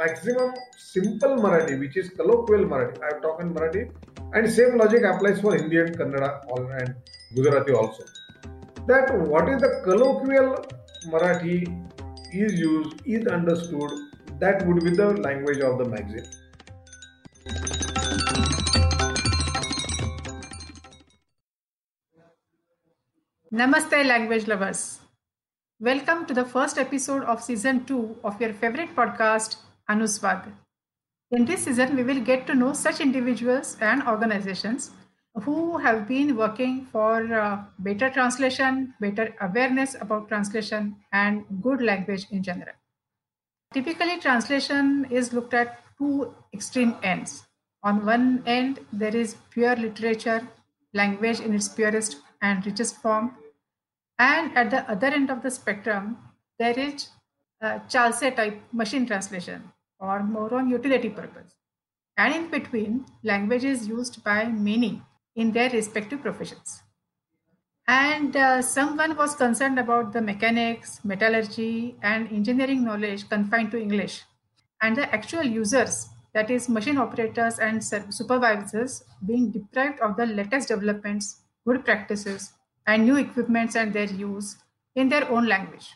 maximum simple Marathi, which is colloquial Marathi. I have talked in Marathi, and same logic applies for Hindi and Kannada and Gujarati also. That what is the colloquial Marathi is used, is understood, that would be the language of the magazine. Namaste, language lovers. Welcome to the first episode of season 2 of your favorite podcast, Anuswad. In this season, we will get to know such individuals and organizations who have been working for uh, better translation, better awareness about translation, and good language in general. Typically, translation is looked at two extreme ends. On one end, there is pure literature, language in its purest and richest form, and at the other end of the spectrum, there is a Chalse type machine translation or more on utility purpose. And in between, language is used by many in their respective professions. And uh, someone was concerned about the mechanics, metallurgy, and engineering knowledge confined to English, and the actual users, that is, machine operators and supervisors, being deprived of the latest developments, good practices, and new equipments and their use in their own language.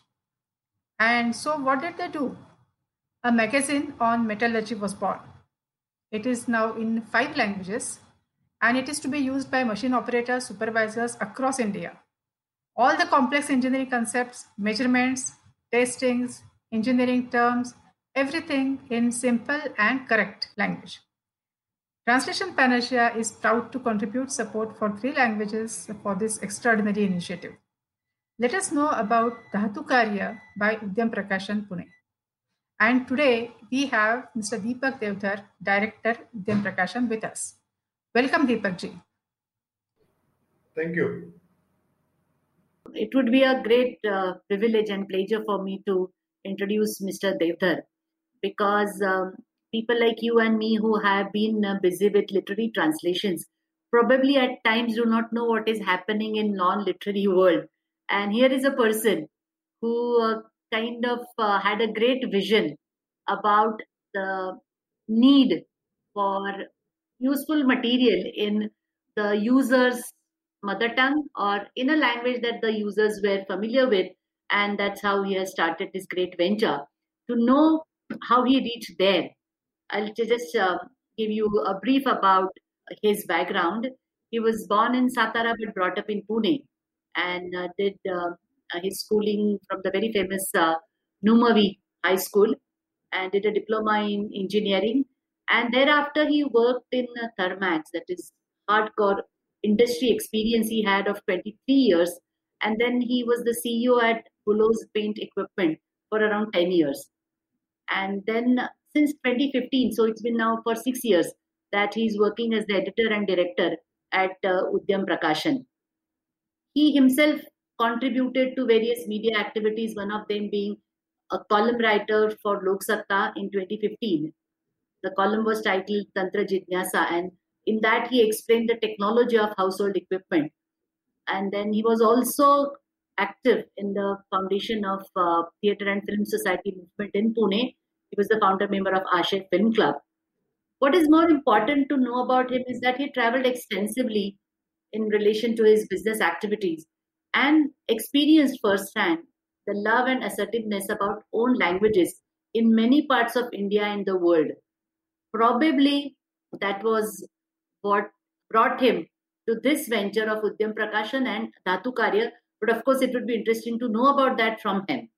And so, what did they do? A magazine on metallurgy was born. It is now in five languages and it is to be used by machine operators, supervisors across India. All the complex engineering concepts, measurements, testings, engineering terms, everything in simple and correct language. Translation Panacea is proud to contribute support for three languages for this extraordinary initiative. Let us know about Dhatu Karya by Udyam Prakashan Pune. And today we have Mr. Deepak Devdhar, Director Udyam Prakashan with us. Welcome Deepak ji. Thank you. It would be a great uh, privilege and pleasure for me to introduce Mr. Devdhar because um, people like you and me who have been uh, busy with literary translations probably at times do not know what is happening in non-literary world and here is a person who uh, kind of uh, had a great vision about the need for useful material in the user's mother tongue or in a language that the users were familiar with and that's how he has started this great venture to know how he reached there I'll just uh, give you a brief about his background. He was born in Satara but brought up in Pune and uh, did uh, his schooling from the very famous uh, Numavi High School and did a diploma in engineering. And thereafter, he worked in uh, Thermax, that is hardcore industry experience he had of 23 years. And then he was the CEO at Bullows Paint Equipment for around 10 years. And then since 2015. So it's been now for six years that he's working as the editor and director at uh, Udyam Prakashan. He himself contributed to various media activities, one of them being a column writer for Lok Satta in 2015. The column was titled Tantra Jijnasa, and in that he explained the technology of household equipment. And then he was also active in the foundation of uh, Theatre and Film Society movement in Pune, he was the founder member of Ashay Film Club. What is more important to know about him is that he traveled extensively in relation to his business activities and experienced firsthand the love and assertiveness about own languages in many parts of India and the world. Probably that was what brought him to this venture of Udyam Prakashan and Dhatu Karya. But of course, it would be interesting to know about that from him.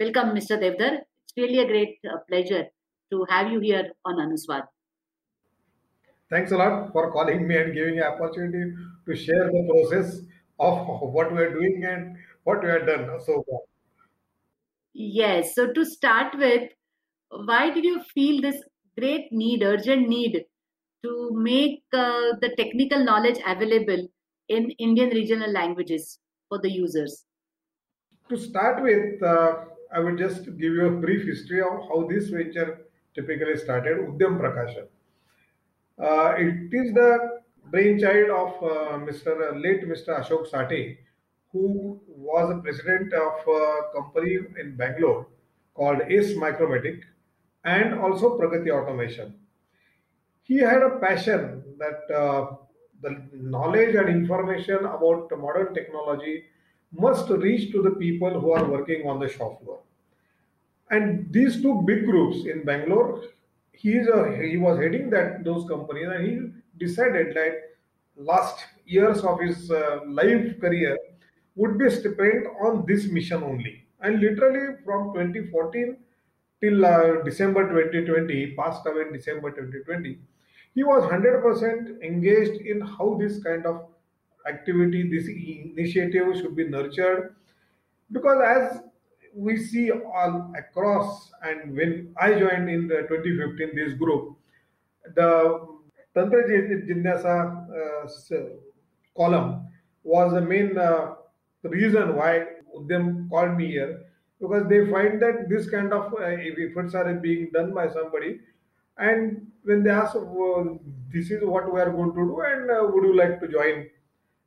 Welcome, Mr. Devdhar It's really a great uh, pleasure to have you here on Anuswad. Thanks a lot for calling me and giving me opportunity to share the process of what we are doing and what we have done so far. Yes. So to start with, why did you feel this great need, urgent need to make uh, the technical knowledge available in Indian regional languages for the users? To start with, uh, I will just give you a brief history of how this venture typically started, Udyam Prakashan. Uh, it is the brainchild of uh, Mr. Late Mr. Ashok Sate, who was the president of a company in Bangalore called Ace Micromatic, and also Pragati Automation. He had a passion that uh, the knowledge and information about modern technology must reach to the people who are working on the shop floor. And these two big groups in Bangalore, he is a, he was heading that those companies, and he decided that last years of his uh, life career would be spent on this mission only. And literally from 2014 till uh, December 2020, he passed away in December 2020, he was 100% engaged in how this kind of activity, this initiative should be nurtured. Because as we see all across, and when I joined in the 2015 this group, the Tantra Jijnasa uh, column was the main uh, reason why them called me here. Because they find that this kind of uh, efforts are being done by somebody. And when they ask well, this is what we are going to do and uh, would you like to join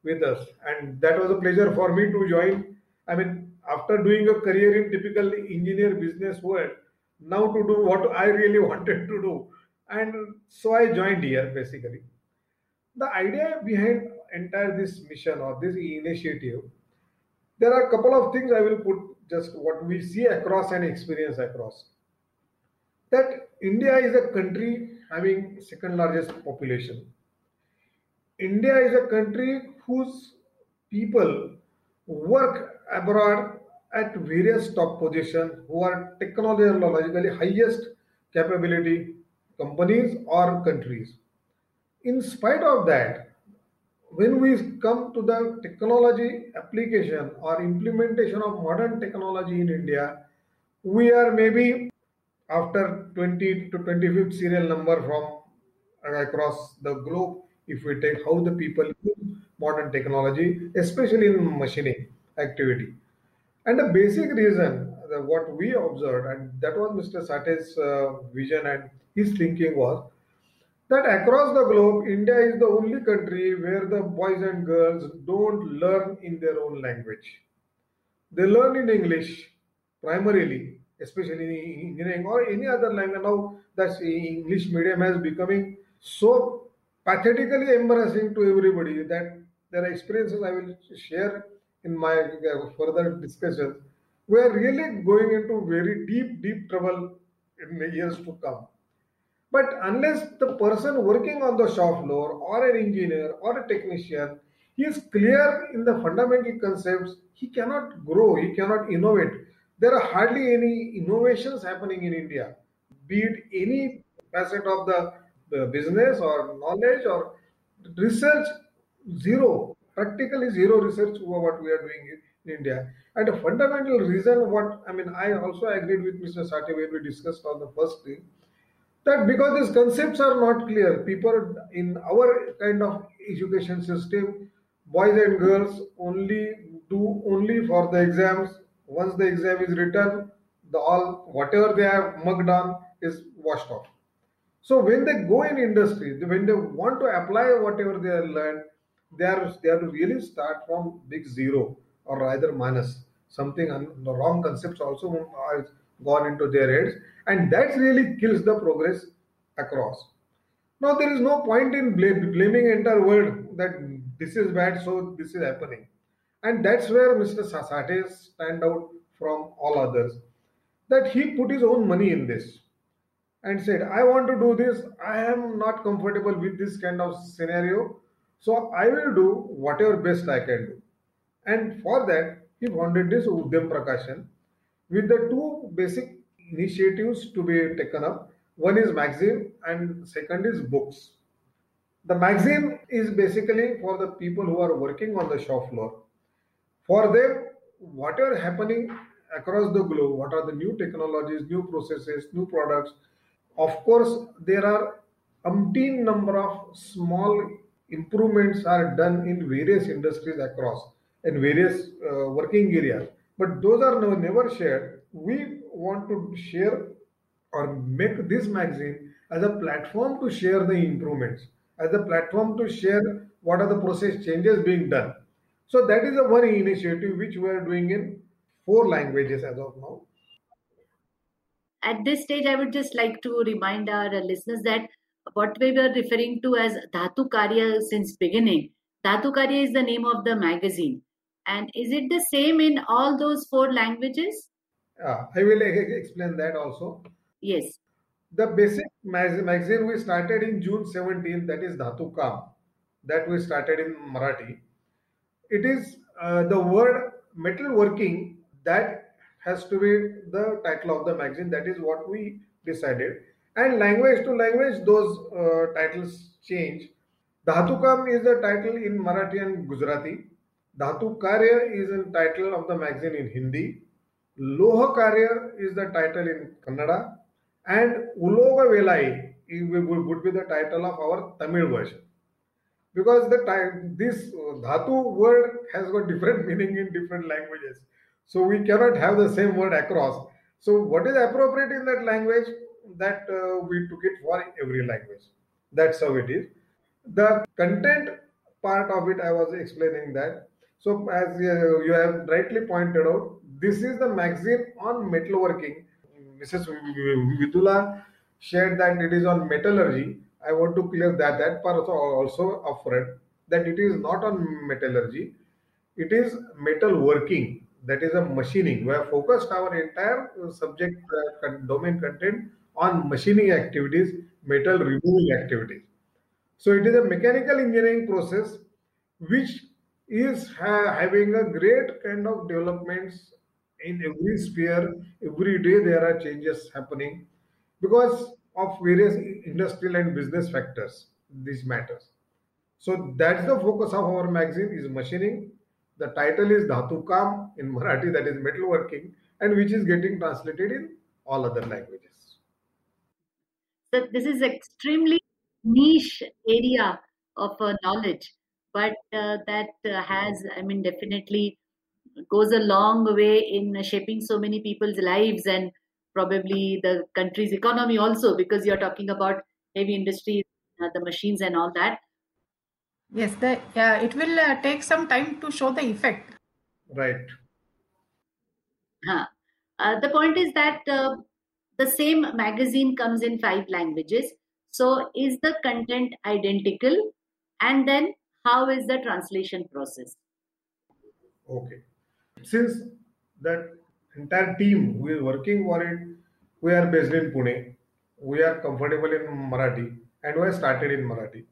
with us? And that was a pleasure for me to join. I mean after doing a career in typical engineer business world now to do what i really wanted to do and so i joined here basically the idea behind entire this mission or this initiative there are a couple of things i will put just what we see across and experience across that India is a country having second largest population. India is a country whose people work abroad at various top positions who are technologically highest capability companies or countries. In spite of that, when we come to the technology application or implementation of modern technology in India, we are maybe after 20 to 25th serial number from across the globe if we take how the people use modern technology especially in machining activity and the basic reason that what we observed and that was mr sate's uh, vision and his thinking was that across the globe india is the only country where the boys and girls don't learn in their own language they learn in english primarily especially in engineering or any other language. Now that English medium has becoming so pathetically embarrassing to everybody that there are experiences I will share in my uh, further discussions. We are really going into very deep, deep trouble in the years to come. But unless the person working on the shop floor or an engineer or a technician he is clear in the fundamental concepts, he cannot grow, he cannot innovate there are hardly any innovations happening in India, be it any facet of the, business or knowledge or research, zero, practically zero research over what we are doing in India. And a fundamental reason, what I mean, I also agreed with Mr. Sate when we discussed on the first thing, that because these concepts are not clear, people in our kind of education system, boys and girls only do only for the exams once the exam is written, the all whatever they have mugged on is washed off. So when they go in industry, when they want to apply whatever they have learned, they are they have to really start from big zero or either minus something. And the wrong concepts also gone into their heads, and that really kills the progress across. Now there is no point in blaming entire world that this is bad, so this is happening. And that's where Mr. Sasate stand out from all others. That he put his own money in this and said, I want to do this. I am not comfortable with this kind of scenario. So I will do whatever best I can do. And for that, he wanted this Udyam Prakashan with the two basic initiatives to be taken up. One is magazine and second is books. The magazine is basically for the people who are working on the shop floor for them, whatever happening across the globe, what are the new technologies, new processes, new products, of course, there are umpteen number of small improvements are done in various industries across in various uh, working areas but those are never, shared we want to share or make this magazine as a platform to share the improvements as a platform to share what are the process changes being done so that is a one initiative which we are doing in four languages as of now. at this stage, I would just like to remind our listeners that what we were referring to as Dhatu Karya since beginning, Dhatu Karya is the name of the magazine. And is it the same in all those four languages? Uh, I will explain that also. Yes. The basic magazine we started in June 17, that is Dhatu Kam, that we started in Marathi. It is uh, the word metal working that has to be the title of the magazine. That is what we decided. And language to language, those uh, titles change. Dhatu Kam is the title in Marathi and Gujarati. Dhatu Karya is the title of the magazine in Hindi. Loha Karya is the title in Kannada. And Uloga Velai would be the title of our Tamil version. Because the time this Dhatu word has got different meaning in different languages. So we cannot have the same word across. So what is appropriate in that language, that uh, we took it for every language. That's how it is. The content part of it, I was explaining that. So as uh, you have rightly pointed out, this is the magazine on metalworking. Mrs. Vidula shared that it is on metallurgy. I want to clear that that part also upfront that it is not on metallurgy. It is metalworking. That is a machining. We have focused our entire subject uh, domain content on machining activities, metal removing activities. So it is a mechanical engineering process which is ha- having a great kind of developments in every sphere. Every day there are changes happening because of various industrial and business factors. These matters. So that's the focus of our magazine is machining. The title is Dhatu Kam in Marathi, that is metalworking, and which is getting translated in all other languages. So this is extremely niche area of uh, knowledge, but uh, that uh, has, I mean, definitely goes a long way in shaping so many people's lives and probably the country's economy also, because you're talking about heavy industry, uh, the machines and all that. Yes, the, yeah, it will uh, take some time to show the effect. Right. Huh. Uh, the point is that the same magazine comes in five languages. So, is the content identical? And then, how is the translation process? Okay. Since that entire team who is working for it, we are based in Pune. We are comfortable in Marathi and we have started in Marathi.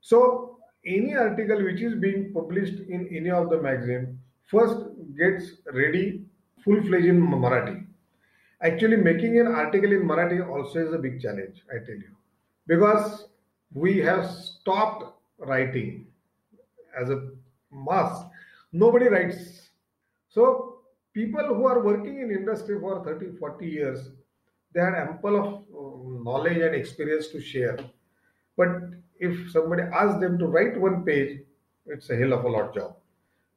So, any article which is being published in any of the magazine first gets ready full fledged in Marathi Actually, making an article in Marathi also is a big challenge, I tell you, because we have stopped writing as a mass. Nobody writes. So, people who are working in industry for 30, 40 years, they had ample of uh, knowledge and experience to share. But if somebody asks them to write one page, it's a hell of a lot job.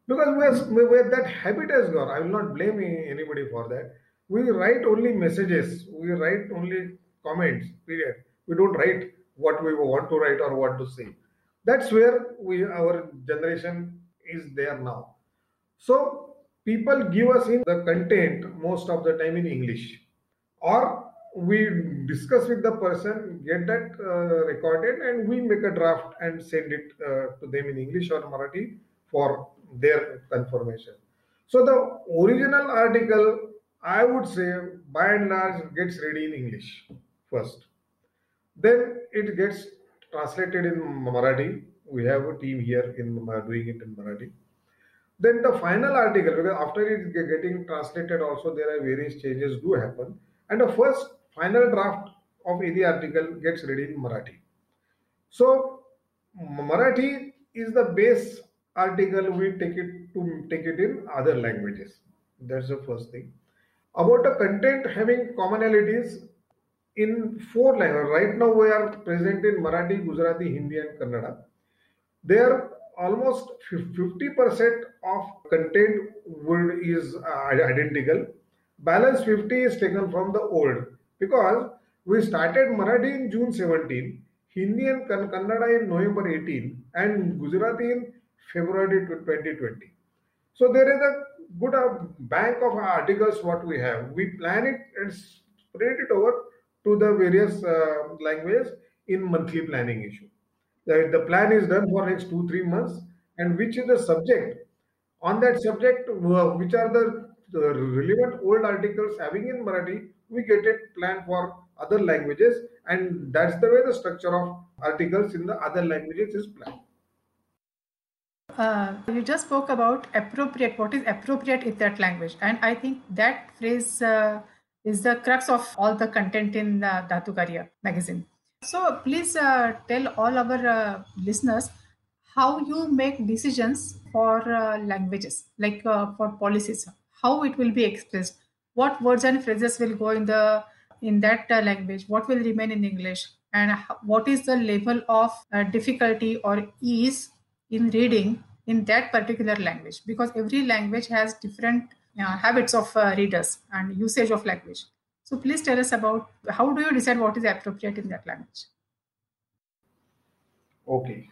Because where, that habit has gone, I will not blame anybody for that we write only messages we write only comments period we don't write what we want to write or what to say that's where we our generation is there now. So people give us in the content most of the time in english. Or we discuss with the person get that uh, recorded and we make a draft and send it uh, to them in english or marathi for their confirmation. So the original article I would say by and large gets ready in English first. Then it gets translated in Marathi. We have a team here in doing it in Marathi. Then the final article, because after it getting translated, also there are various changes do happen, and the first final draft of any article gets ready in Marathi. So Marathi is the base article. We take it to take it in other languages. That's the first thing about the content having commonalities in four languages. Right now, we are present in Marathi, Gujarati, Hindi, and Kannada. There, almost 50% of content would is uh, identical. Balance 50 is taken from the old because we started Marathi in June 17, Hindi and Kannada in November 18, and Gujarati in February 2020. So there is a good uh, bank of articles what we have. We plan it and spread it over to the various uh, languages in monthly planning issue. The, the plan is done for next two three months, and which is the subject on that subject, which are the, the relevant old articles having in Marathi, we get it planned for other languages, and that's the way the structure of articles in the other languages is planned. Uh, you just spoke about appropriate, what is appropriate in that language. And I think that phrase uh, is the crux of all the content in uh, Dhatu Karya magazine. So please uh, tell all our uh, listeners how you make decisions for uh, languages, like uh, for policies, how it will be expressed, what words and phrases will go in the in that uh, language, what will remain in English, and what is the level of uh, difficulty or ease in reading in that particular language because every language has different uh, habits of uh, readers and usage of language. So please tell us about how do you decide what is appropriate in that language? Okay.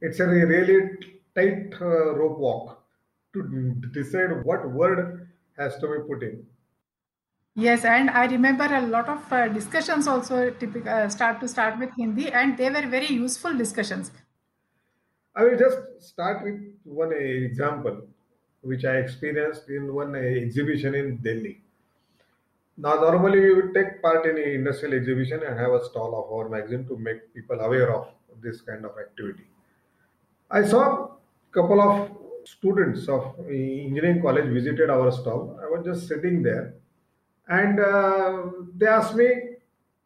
It's a really tight uh, rope walk to decide what word has to be put in. Yes and i remember a lot of uh, discussions also typical, uh, start to start with hindi and they were very useful discussions. I will just start with one example which I experienced in one exhibition in Delhi. Now, normally we would take part in an industrial exhibition and have a stall of our magazine to make people aware of this kind of activity. I saw a couple of students of engineering college visited our stall. I was just sitting there and uh, they asked me,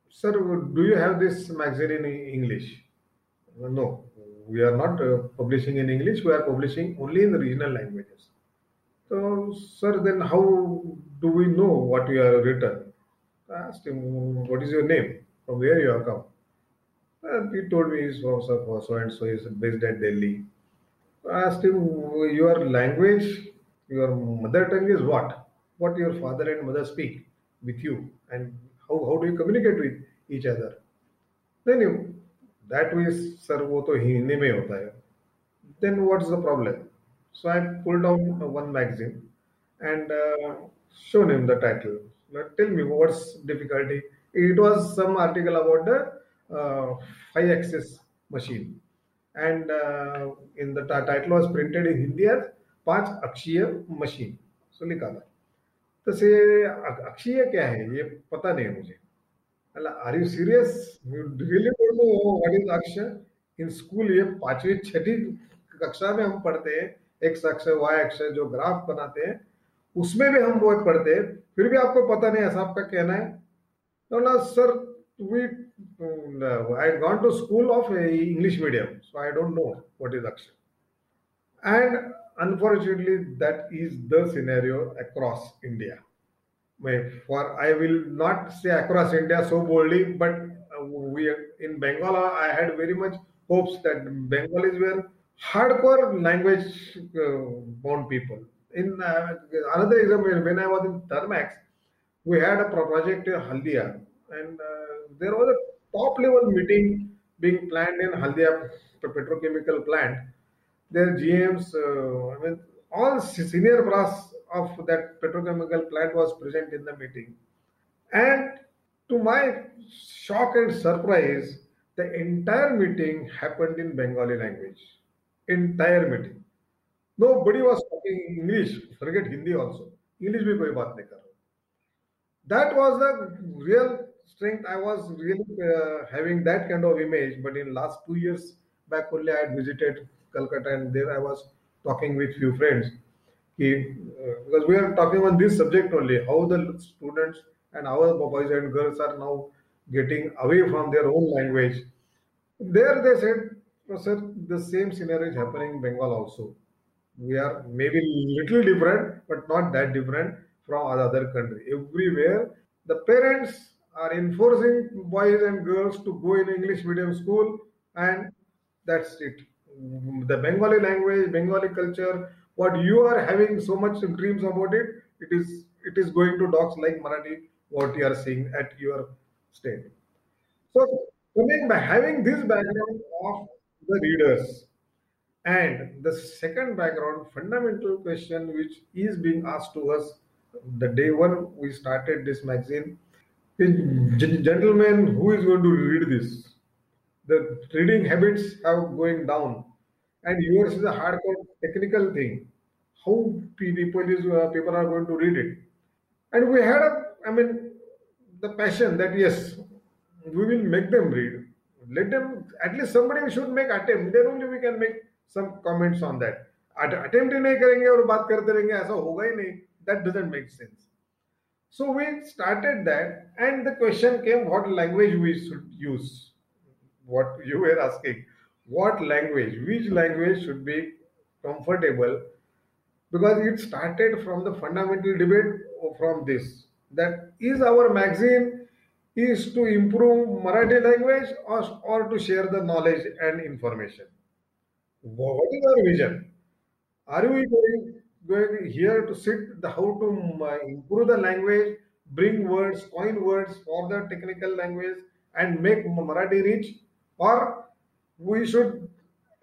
Sir, do you have this magazine in English? No, we are not uh, publishing in English, we are publishing only in the regional languages. So, sir, then how do we know what you have written? I asked him, what is your name? From where you have come? And he told me he's from so, so and so, he's based at Delhi. I asked him, your language, your mother tongue is what? What your father and mother speak with you? And how, how do you communicate with each other? Then you, that way sir वो तो हिंदी में होता है then what's the problem So i pulled out one magazine and uh, shown him the title now tell me what's difficulty it was some article about the uh, five axis machine and uh, in the t- title was printed in hindi as पाँच अक्षीय machine so लिखा था तो से अक्षीय क्या है ये पता नहीं मुझे are you serious really don't know what is akshar in school ये पांचवी छठी कक्षा में हम पढ़ते हैं एक्स अक्ष है वाई अक्ष है जो ग्राफ बनाते हैं उसमें भी हम वो पढ़ते हैं। फिर भी आपको पता नहीं ऐसा आपका कहना है। तो ना sir we I gone to school of English medium so I don't know what is अक्ष and unfortunately that is the scenario across India for I will not say across India so boldly, but we in Bengal I had very much hopes that Bengal is where hardcore language uh, bound people. In uh, another example, when I was in Thermax, we had a project in Haldia, and there was a top level meeting being planned in Haldia petrochemical plant. Their GMs, uh, I mean, all senior brass of that petrochemical plant was present in the meeting. And to my shock and surprise, the entire meeting happened in Bengali language Entire meeting. Nobody was talking English. Forget Hindi also. English भी कोई बात नहीं कर That was the real strength. I was really uh, having that kind of image. But in last two years back only, I had visited Calcutta, and there I was talking with few friends. He, uh, because we are talking on this subject only, how the students and our boys and girls are now getting away from their own language. There they said, oh, sir, the same scenario is happening in Bengal also. We are maybe little different, but not that different from other country. Everywhere, the parents are enforcing boys and girls to go in English medium school, and that's it. The Bengali language, Bengali culture, what you are having so much dreams about it, it is it is going to dogs like Marathi, what you are seeing at your state. So coming by having this background of the readers, and the second background, fundamental question which is being asked to us the day one we started this magazine is gentlemen, who is going to read this? The reading habits have going down, and yours is a hardcore technical thing. How people is uh, people are going to read it? And we had a, I mean, the passion that yes, we will make them read Let them at least somebody should make attempt. Then only we can make some comments on that. Attempt ही नहीं करेंगे और बात करते रहेंगे ऐसा होगा ही नहीं. That doesn't make sense. So we started that, and the question came what language we should use. What you were asking, what language, which language should be comfortable, because it started from the fundamental debate from this that is our magazine is to improve Marathi language or, or to share the knowledge and information. What is our vision? Are we going going here to sit the how to uh, improve the language, bring words, coin words for the technical language, and make Marathi rich, or we should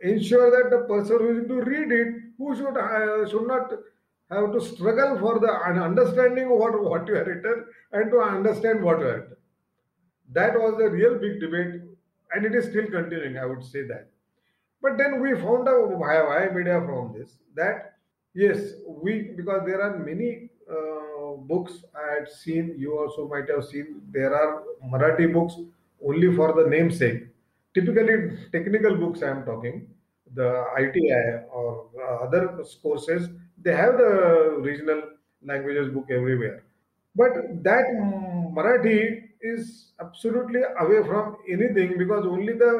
ensure that the person who is to read it, who should uh, should not have to struggle for the understanding what what you have written and to understand what you have written. That was the real big debate, and it is still continuing. I would say that. But then we found out via media from this that Yes, we because there are many uh, books I had seen. You also might have seen there are Marathi books only for the namesake. Typically, technical books I am talking, the ITI or other courses, they have the regional languages book everywhere. But that Marathi is absolutely away from anything because only the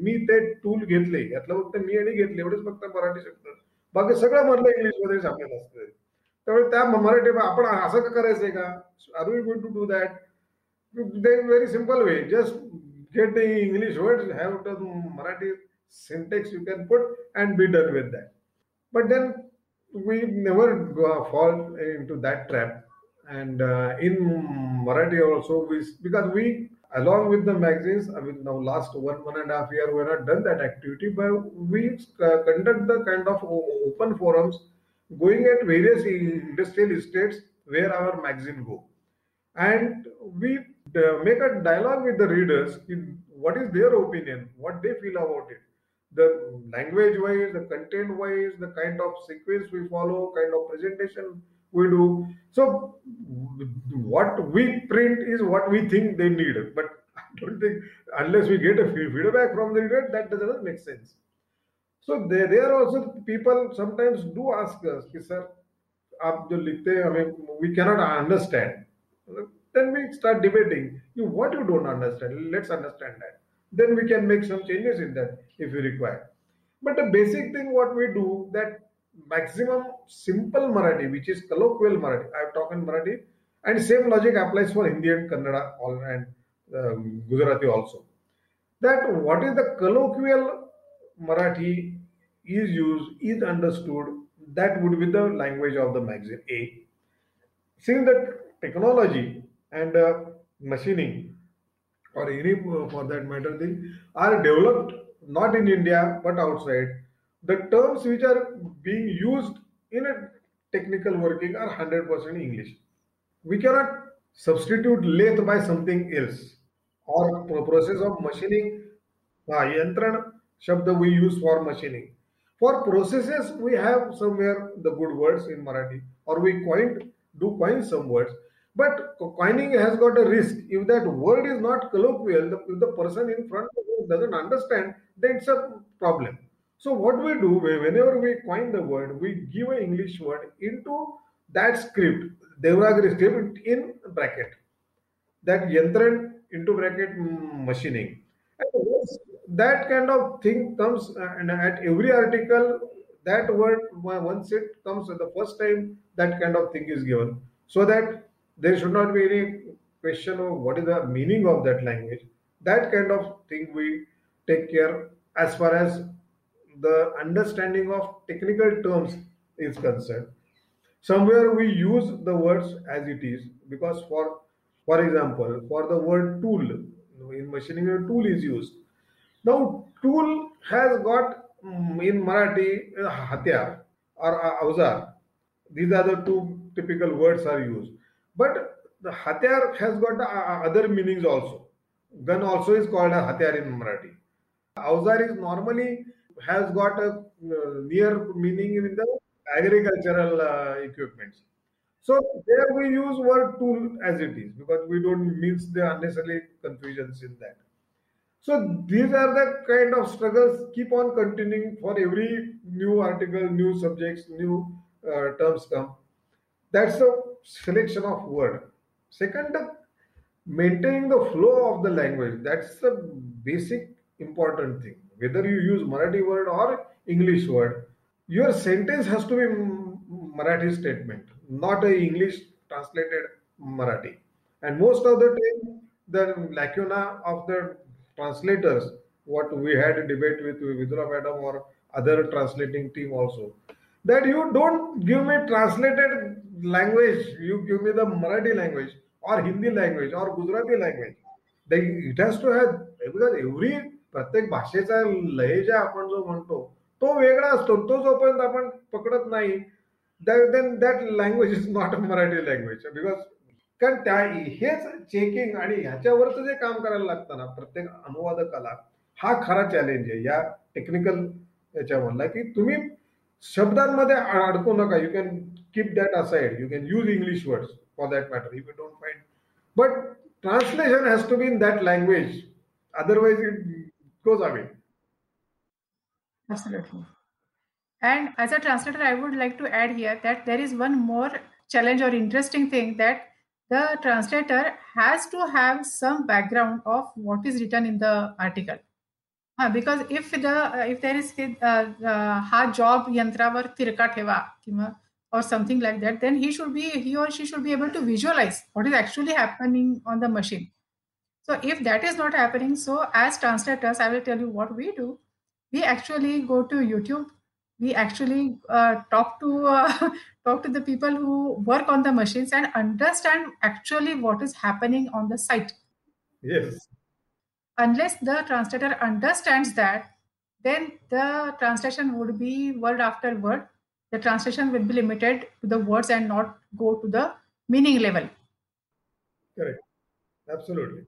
मी ते tool घेतले यातलं फक्त मी आणि घेतले एवढेच फक्त मराठी शब्द. बाकी सगळं मधलं इंग्लिशमध्ये छापलेलं असतं. त्यामुळे त्या मराठी आपण असं का करायचंय का? Are we going to do that they very simple way just get the English word have to Marathi syntax you can put and be done with that but then we never fall into that trap And uh, in Marathi also, we because we along with the magazines, I mean, now last one, one and a half year, we have not done that activity, but we uh, conduct the kind of open forums going at various industrial estates where our magazine go. And we uh, make a dialogue with the readers in what is their opinion, what they feel about it. The language wise, the content wise, the kind of sequence we follow, kind of presentation we do. So what we print is what we think they need. But I don't think unless we get a feedback from the reader, that doesn't make sense. So there, there are also people sometimes do ask us, sir, आप जो लिखते हैं we cannot understand. Then we start debating. You what you don't understand? Let's understand that. Then we can make some changes in that if we require. But the basic thing what we do that maximum simple Marathi, which is colloquial Marathi. I've talked in Marathi, and same logic applies for Hindi and Kannada and um, Gujarati also. That what is the colloquial Marathi is used, is understood, that would be the language of the magazine. A. Since that technology and uh, machining, or any uh, for that matter thing, are developed not in India but outside, the terms which are being used in a technical working are 100% English. We cannot substitute lathe by something else or process of machining. Uh, yantran shabd we use for machining. For processes, we have somewhere the good words in Marathi or we coined, do coin some words. But coining has got a risk. If that word is not colloquial, the, if the person in front of you doesn't understand, then it's a problem. So what we do, whenever we coin the word, we give an English word into that script, Devanagari script in bracket. That yantran into bracket mm, machining. And that kind of thing comes uh, and at every article, that word once it comes the first time, that kind of thing is given. So that there should not be any question of what is the meaning of that language. That kind of thing we take care as far as the understanding of technical terms is concerned. Somewhere we use the words as it is because for for example, for the word tool, in machining a tool is used. Now tool has got mm, in Marathi hatyar or auzar. These are the two typical words are used. But the hatyar has got uh, other meanings also. Gun also is called a hatyar in Marathi. Auzar is normally has got a uh, near meaning in the agricultural uh, equipments. So there we use word tool as it is because we don't mix the unnecessary confusions in that. So these are the kind of struggles keep on continuing for every new article, new subjects, new uh, terms come. That's the selection of word. Second, maintaining the flow of the language. That's the basic important thing. Whether you use Marathi word or English word, your sentence has to be Marathi statement, not a English translated Marathi. And most of the time, the lacuna of the translators, what we had a debate with Vidula Madam or other translating team also, that you don't give me translated language, you give me the Marathi language or Hindi language or Gujarati language. It has to have, because every प्रत्येक भाषेचा लहेजा आपण जो म्हणतो तो वेगळा असतो तो जोपर्यंत आपण पकडत नाही then that language is not Marathi language because कारण त्या हेच चेकिंग आणि ह्याच्यावरच जे काम करायला लागतं ना प्रत्येक अनुवादकाला हा खरा चॅलेंज आहे. या टेक्निकल याच्यामधला की तुम्ही शब्दांमध्ये अडकू नका. You can keep that aside you can use English words for that matter if you don't find but translation has to be in that language otherwise it goes away. Absolutely. And as a translator, I would like to add here that there is one more challenge or interesting thing that the translator has to have some background of what is written in the article. Uh, because if the uh, if there is uh, ha job yantravar tirka theva or something like that, then he should be he or she should be able to visualize what is actually happening on the machine so if that is not happening, so as translators, I will tell you what we do. We actually go to YouTube. We actually uh, talk to uh, talk to the people who work on the machines and understand actually what is happening on the site. Yes. Unless the translator understands that, then the translation would be word after word. The translation will be limited to the words and not go to the meaning level. Correct. Absolutely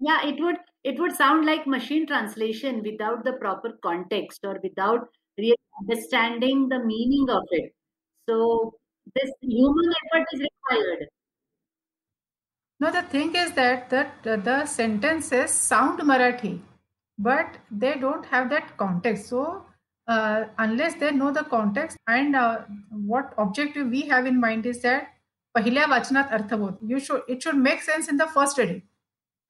yeah it would it would sound like machine translation without the proper context or without really understanding the meaning of it so this human effort is required no the thing is that the, the, the sentences sound marathi but they don't have that context so uh, unless they know the context and uh, what objective we have in mind is that पहिल्या वाचनात अर्थबोध you should it should make sense in the first reading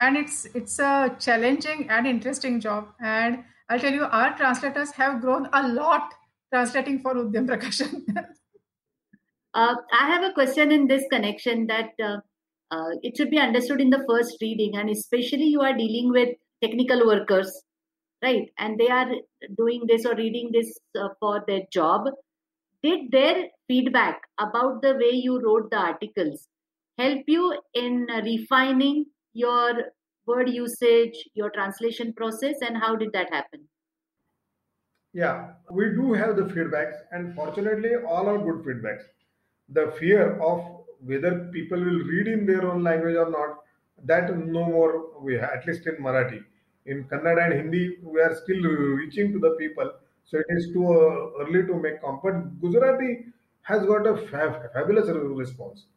and it's it's a challenging and interesting job. And i'll tell you our translators have grown a lot translating for udyam prakashan. Uh, i have a question in this connection that uh, uh, it should be understood in the first reading and especially you are dealing with technical workers right? And they are doing this or reading this uh, for their job. Did their feedback about the way you wrote the articles help you in refining your word usage, your translation process, and how did that happen? Yeah, we do have the feedbacks, and fortunately, all are good feedbacks. The fear of whether people will read in their own language or not, that no more we have, at least in Marathi. In Kannada and Hindi, we are still reaching to the people, so it is too early to make. But Gujarati has got a fab- fabulous response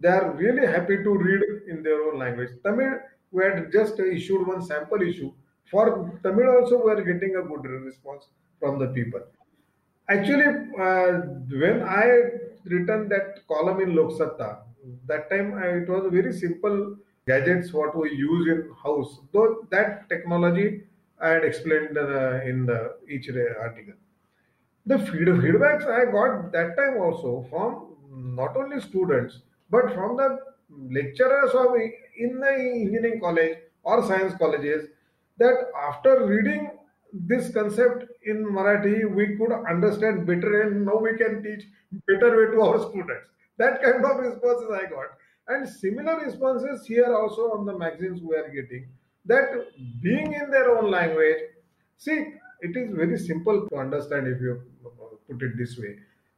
they are really happy to read in their own language. Tamil, we had just issued one sample issue. For Tamil also, we are getting a good response from the people. Actually, uh, when I written that column in Lok Satta, that time I, it was very simple gadgets what we use in house. Though that technology I had explained uh, in the each article. The feed, feedbacks I got that time also from not only students but from the lecturers of in the engineering college or science colleges, that after reading this concept in Marathi, we could understand better and now we can teach better way to our students. That kind of responses I got. And similar responses here also on the magazines we are getting that being in their own language, see, it is very simple to understand if you put it this way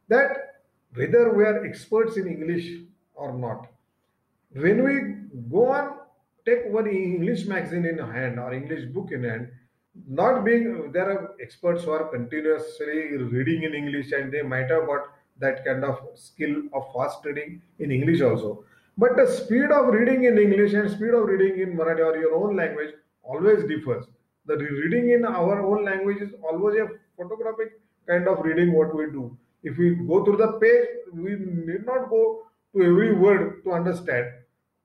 that whether we are experts in English or not. when we go on, take one English magazine in hand or English book in hand, not being there are experts who are continuously reading in English and they might have got that kind of skill of fast reading in English also. But the speed of reading in English and speed of reading in Marathi or your own language always differs. The reading in our own language is always a photographic kind of reading what we do. If we go through the page, we need not go to every word to understand.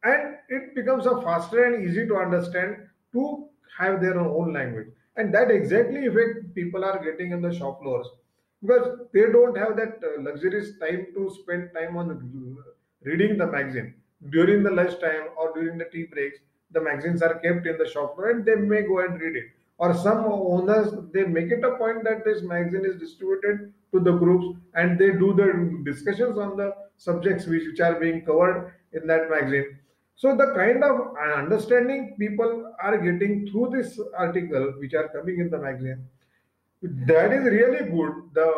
And it becomes a faster and easy to understand to have their own language. And that exactly effect people are getting in the shop floors because they don't have that uh, luxurious time to spend time on reading the magazine during the lunch time or during the tea breaks the magazines are kept in the shop floor and they may go and read it or some owners they make it a point that this magazine is distributed to the groups and they do the discussions on the subjects which, are being covered in that magazine. So the kind of understanding people are getting through this article which are coming in the magazine that is really good. The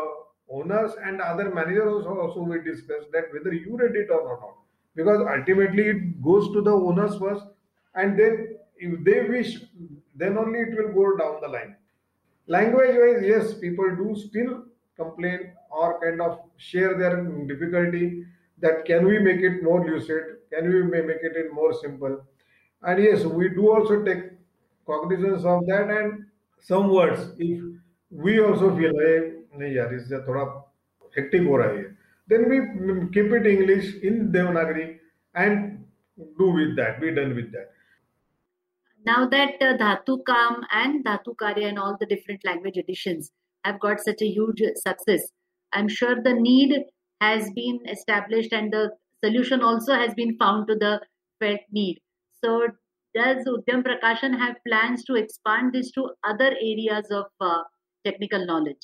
owners and other managers also, also we discussed that whether you read it or not. Because ultimately it goes to the owners first and then if they wish then only it will go down the line. Language wise yes people do still complain or kind of share their difficulty that can we make it more lucid can we make it in more simple and yes we do also take cognizance of that and some words if we also feel hey, नहीं यार इससे थोड़ा hectic हो रहा है then we keep it english in devanagari and do with that be done with that now that uh, dhatu kam and dhatu karya and all the different language editions have got such a huge success i'm sure the need has been established and the solution also has been found to the felt need so does udyam prakashan have plans to expand this to other areas of uh, technical knowledge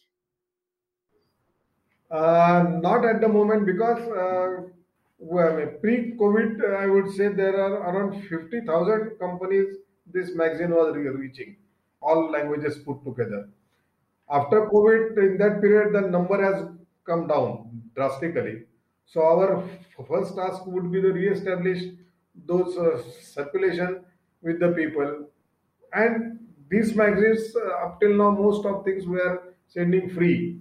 uh, not at the moment because uh, well, pre-COVID, I would say there are around 50,000 companies this magazine was reaching, all languages put together. After COVID, in that period, the number has come down drastically. So our first task would be to re-establish those uh, circulation with the people. And these magazines, uh, up till now, most of things were sending free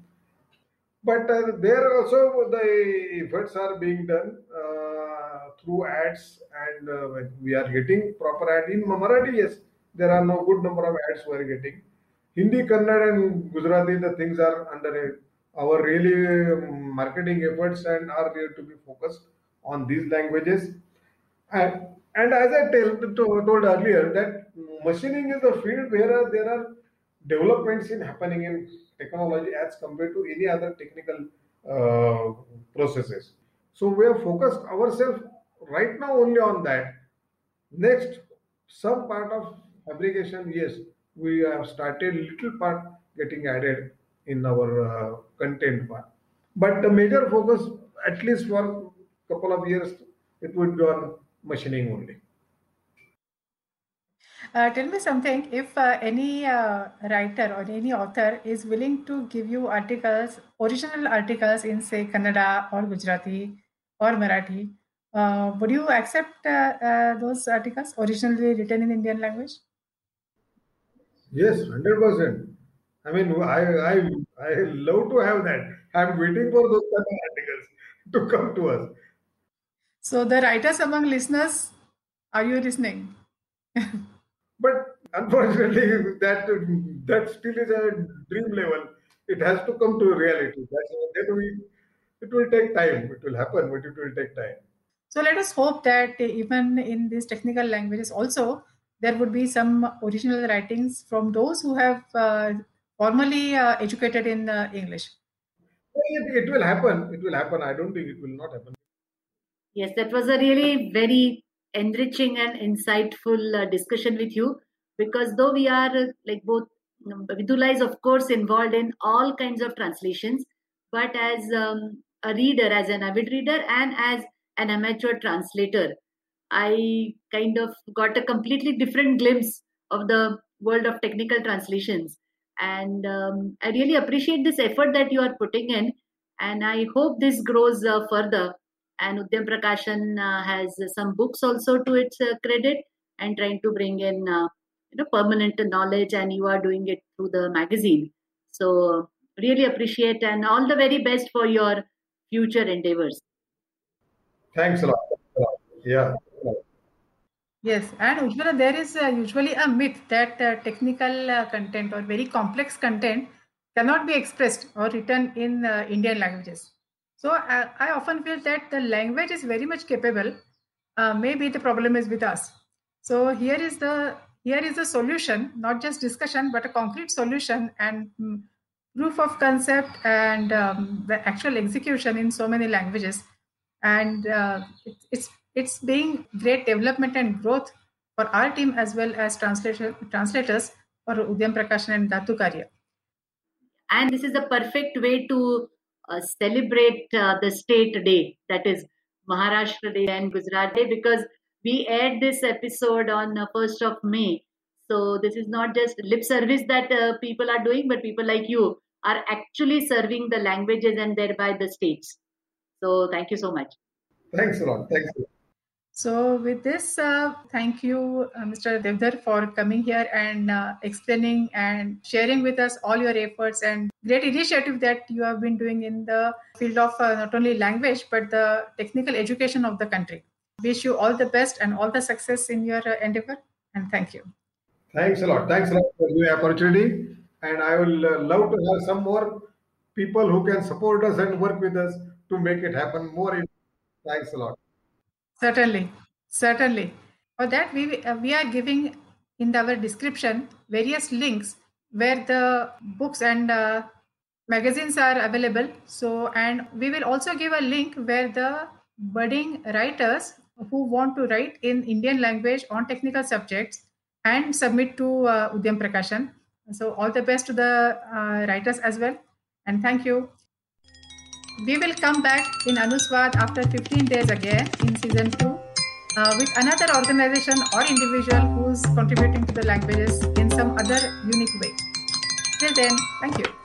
but uh, there also the efforts are being done uh, through ads and uh, we are getting proper ad in Marathi. Yes, there are no good number of ads we are getting. Hindi, Kannada, and Gujarati, the things are under our really um, marketing efforts and are there to be focused on these languages. And, and as I tell, told earlier, that machining is a field where there are developments in happening in technology as compared to any other technical uh, processes. So we have focused ourselves right now only on that. Next, some part of fabrication, yes, we have started little part getting added in our uh, content part. But the major focus, at least for couple of years, it would be on machining only. Uh, tell me something. If uh, any uh, writer or any author is willing to give you articles, original articles in, say, Kannada or Gujarati or Marathi, uh, would you accept uh, uh, those articles originally written in Indian language? Yes, hundred percent. I mean, I I I love to have that. I'm waiting for those kind of articles to come to us. So, the writers among listeners, are you listening? But unfortunately, that that still is a dream level. It has to come to reality. That's then we. It will take time. It will happen, but it will take time. So let us hope that even in these technical languages, also there would be some original writings from those who have uh, formally uh, educated in uh, English. It, it will happen. It will happen. I don't think it will not happen. Yes, that was a really very enriching and insightful uh, discussion with you because though we are like both um, Vidula is of course involved in all kinds of translations but as um, a reader as an avid reader and as an amateur translator I kind of got a completely different glimpse of the world of technical translations. And um, I really appreciate this effort that you are putting in. And I hope this grows uh, further. And Udyam Prakashan uh, has some books also to its uh, credit and trying to bring in uh, you know permanent knowledge and you are doing it through the magazine. So really appreciate and all the very best for your future endeavors. Thanks a lot, yeah Yes, and Ujjwala, there is uh, usually a myth that uh, technical uh, content or very complex content cannot be expressed or written in uh, Indian languages. So I, I, often feel that the language is very much capable. Uh, maybe the problem is with us. So here is the here is the solution, not just discussion, but a concrete solution and um, proof of concept and um, the actual execution in so many languages. And uh, it, it's it's being great development and growth for our team as well as translation translators for Udyam Prakashan and Dhatu Karya. And this is the perfect way to uh, celebrate uh, the state day, that is Maharashtra Day and Gujarat Day, because we aired this episode on uh, 1st of May. So this is not just lip service that uh, people are doing, but people like you are actually serving the languages and thereby the states. So thank you so much. Thanks a lot. Thanks. A lot. So, with this, uh, thank you, uh, Mr. Devdar, for coming here and uh, explaining and sharing with us all your efforts and great initiative that you have been doing in the field of uh, not only language but the technical education of the country. Wish you all the best and all the success in your uh, endeavor. And thank you. Thanks a lot. Thanks a lot for the opportunity. And I will uh, love to have some more people who can support us and work with us to make it happen more. Thanks a lot. Certainly, certainly. For that, we uh, we are giving in our description various links where the books and uh, magazines are available. So, and we will also give a link where the budding writers who want to write in Indian language on technical subjects and submit to uh, Udyam Prakashan. So, all the best to the uh, writers as well. And thank you. We will come back in Anuswad after 15 days again in season 2 uh, with another organization or individual who's contributing to the languages in some other unique way. Till then, thank you.